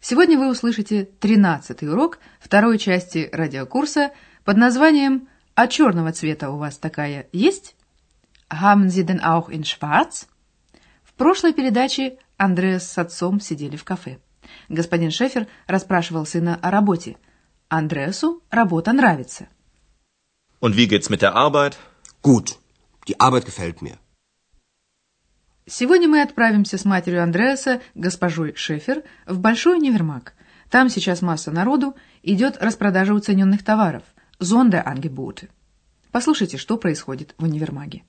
сегодня вы услышите 13 урок второй части радиокурса под названием «А черного цвета у вас такая есть?» «Haben Sie denn auch in schwarz?» В прошлой передаче Андреас с отцом сидели в кафе. Господин Шефер расспрашивал сына о работе. Андреасу работа нравится. Und wie geht's mit der Arbeit? Gut, die Arbeit gefällt mir. Сегодня мы отправимся с матерью Андреаса, госпожой Шефер, в Большой универмаг. Там сейчас масса народу, идет распродажа уцененных товаров, Зонде-ангеботы. Послушайте, что происходит в универмаге.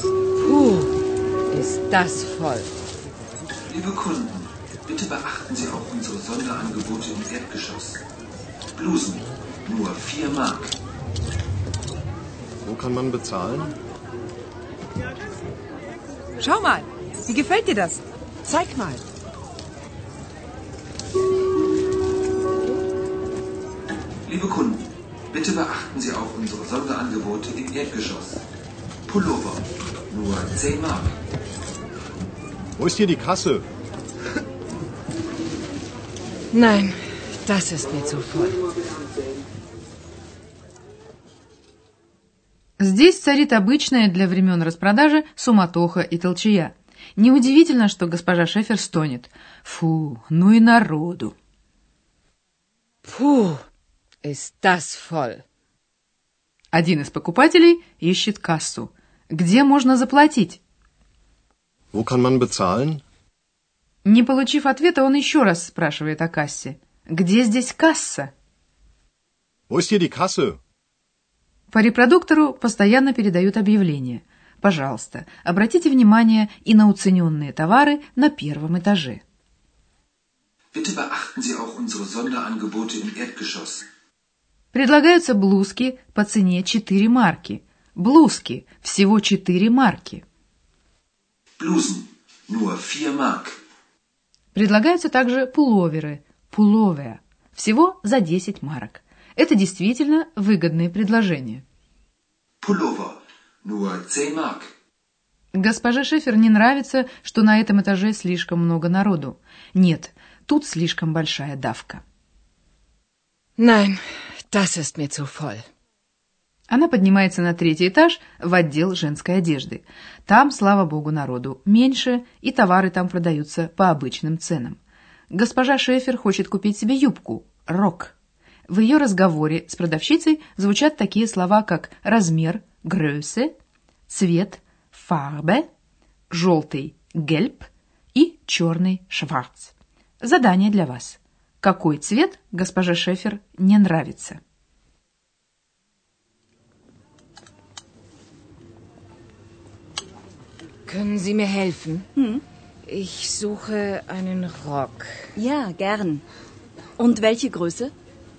Puh, ist das voll. Liebe Kunden, bitte beachten Sie auch unsere Sonderangebote im Erdgeschoss. Blusen, nur 4 Mark. Wo kann man bezahlen? Schau mal, wie gefällt dir das? Zeig mal. Liebe Kunden, bitte beachten Sie auch unsere Sonderangebote im Erdgeschoss. Pullover, nur 10 Mark. Wo ist hier die Kasse? Nein, das ist mir zu voll. Здесь царит обычная для времен распродажи суматоха и толчая. Неудивительно, что госпожа Шефер стонет. Фу, ну и народу. Ist das voll. Один из покупателей ищет кассу. Где можно заплатить? Wo kann man bezahlen? Не получив ответа, он еще раз спрашивает о кассе. Где здесь касса? Wo ist hier die Kasse? По репродуктору постоянно передают объявления. Пожалуйста, обратите внимание и на уцененные товары на первом этаже. Bitte beachten Sie auch unsere Sonderangebote im Erdgeschoss. Предлагаются блузки по цене 4 марки. Блузки всего 4 марки. Blusen, nur 4 Mark. Предлагаются также пуловеры, пуловер, всего за 10 марок. Это действительно выгодные предложения. Pullover, nur 10 Mark. Госпоже Шефер не нравится, что на этом этаже слишком много народу. Нет, тут слишком большая давка. Nein, das ist mir zu voll. Она поднимается на третий этаж в отдел женской одежды. Там, слава богу, народу меньше, и товары там продаются по обычным ценам. Госпожа Шефер хочет купить себе юбку «рок». В ее разговоре с продавщицей звучат такие слова, как размер «größe», цвет «farbe», желтый «gelb» и черный «schwarz». Задание для вас. Какой цвет госпоже Шефер не нравится? Können Sie mir helfen? Ich suche einen Rock. Ja, gern. Und welche Größe?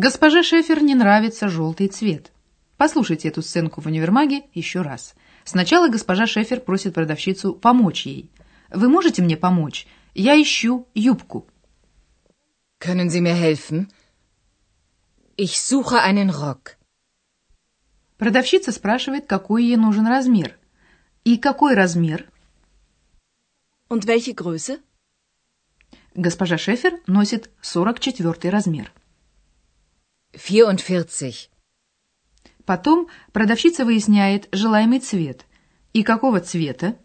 Госпоже Шефер не нравится желтый цвет. Послушайте эту сценку в универмаге еще раз. Сначала госпожа Шефер просит продавщицу помочь ей. «Вы можете мне помочь? Я ищу юбку». Können Sie mir helfen? Ich suche einen Rock. Продавщица спрашивает, какой ей нужен размер. И какой размер? Und welche Größe? Госпожа Шефер носит 44 размер. 44. Потом продавщица выясняет желаемый цвет. И какого цвета?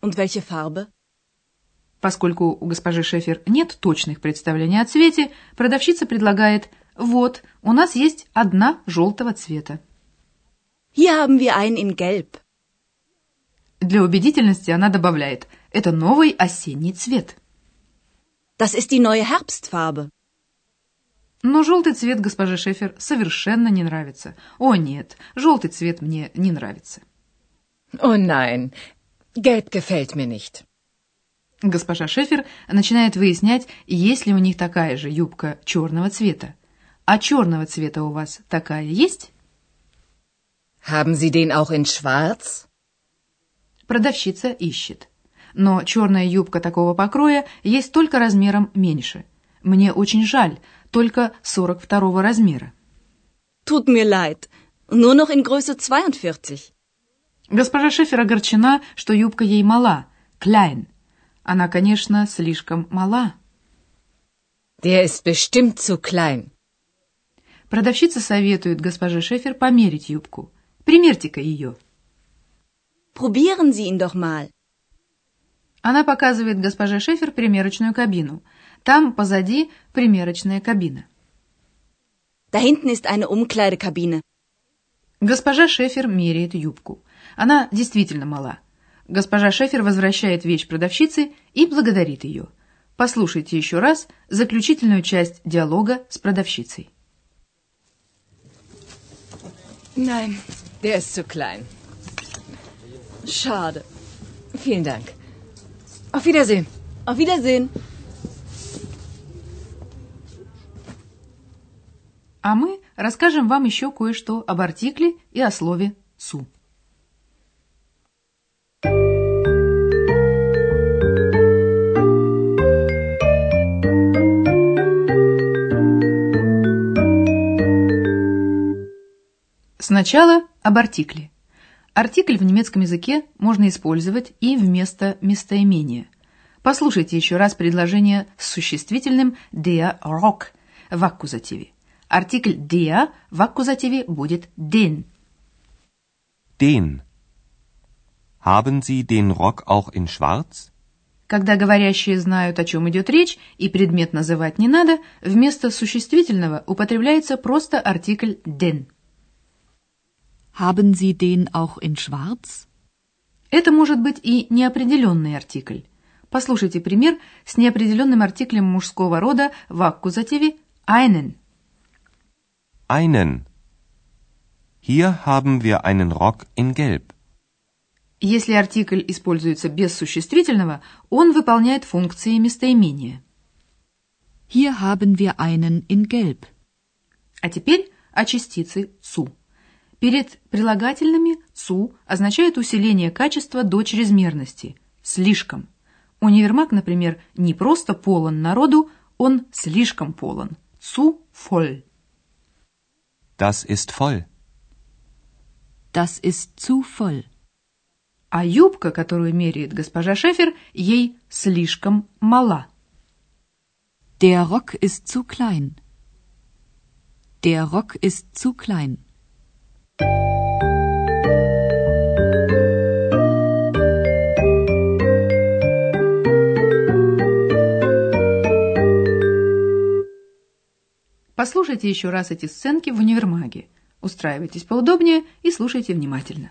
Und welche Farbe? Поскольку у госпожи Шефер нет точных представлений о цвете, продавщица предлагает «Вот, у нас есть одна желтого цвета». Hier haben wir einen in Gelb. Для убедительности она добавляет «Это новый осенний цвет». Das ist die neue Herbstfarbe. Но желтый цвет госпоже Шефер совершенно не нравится. О нет, желтый цвет мне не нравится. Oh nein, gelb gefällt mir nicht. Госпожа Шефер начинает выяснять, есть ли у них такая же юбка черного цвета. А черного цвета у вас такая есть? Haben Sie den auch in schwarz? Продавщица ищет. Но черная юбка такого покроя есть только размером меньше. Мне очень жаль, только 42 размера. Tut mir leid. Nur noch in Größe 42. Госпожа Шефер огорчена, что юбка ей мала, klein. Она, конечно, слишком мала. Der ist bestimmt zu klein. Продавщица советует госпоже Шефер померить юбку. Примерьте-ка ее. Probieren Sie ihn doch mal. Она показывает госпоже Шефер примерочную кабину. Там позади примерочная кабина. Da hinten ist eine Umkleidekabine. Госпожа Шефер меряет юбку. Она действительно мала. Госпожа Шефер возвращает вещь продавщице и благодарит ее. Послушайте еще раз заключительную часть диалога с продавщицей. Nein, der ist zu klein. Schade. Vielen Dank. Auf Wiedersehen. Auf Wiedersehen. А мы расскажем вам еще кое-что об артикле и о слове «су». Сначала об артикле. Артикль в немецком языке можно использовать и вместо местоимения. Послушайте еще раз предложение с существительным der Rock в аккузативе. Артикль der в аккузативе будет den. Den. Haben Sie den Rock auch in schwarz? Когда говорящие знают, о чем идет речь, и предмет называть не надо, вместо существительного употребляется просто артикль den. Haben Sie den auch in schwarz? Это может быть и неопределенный артикль. Послушайте пример с неопределенным артиклем мужского рода в аккузативе einen. Einen. Hier haben wir einen Rock in Gelb. Если артикль используется без существительного, он выполняет функции местоимения. Hier haben wir einen in Gelb. А теперь о частице «цу». Перед прилагательными «цу» означает усиление качества до чрезмерности, слишком. Универмаг, например, не просто полон народу, он слишком полон. Zu voll. Das ist voll. Das ist zu voll. А юбка, которую меряет госпожа Шефер, ей слишком мала. Der Rock ist zu klein. Der Rock ist zu klein. Послушайте еще раз эти сценки в универмаге. Устраивайтесь поудобнее и слушайте внимательно.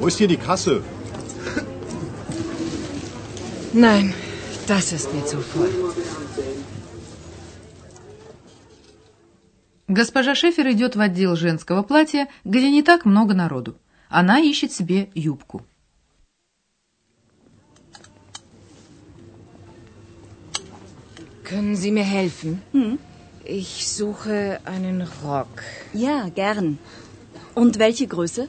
Wo ist hier die Kasse? Nein, das ist mir zu voll. Госпожа Шефер идет в отдел женского платья, где не так много народу. Она ищет себе юбку. Können Sie mir helfen? Hm? Ich suche einen Rock. Ja, gern. Und welche Größe?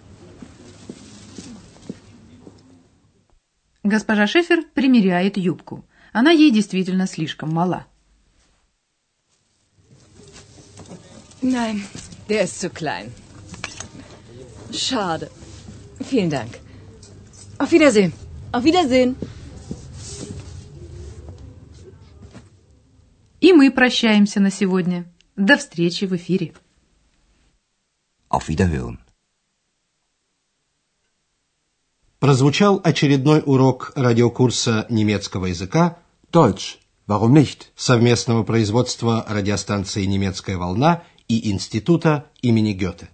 Госпожа Шефер примеряет юбку. Она ей действительно слишком мала. Nein, der ist zu klein. Schade. Vielen Dank. Auf Wiedersehen. Auf Wiedersehen. И мы прощаемся на сегодня. До встречи в эфире. Auf Wiederhören. Прозвучал очередной урок радиокурса немецкого языка Deutsch. Warum nicht? совместного производства радиостанции «Немецкая волна» и Института имени Гёте.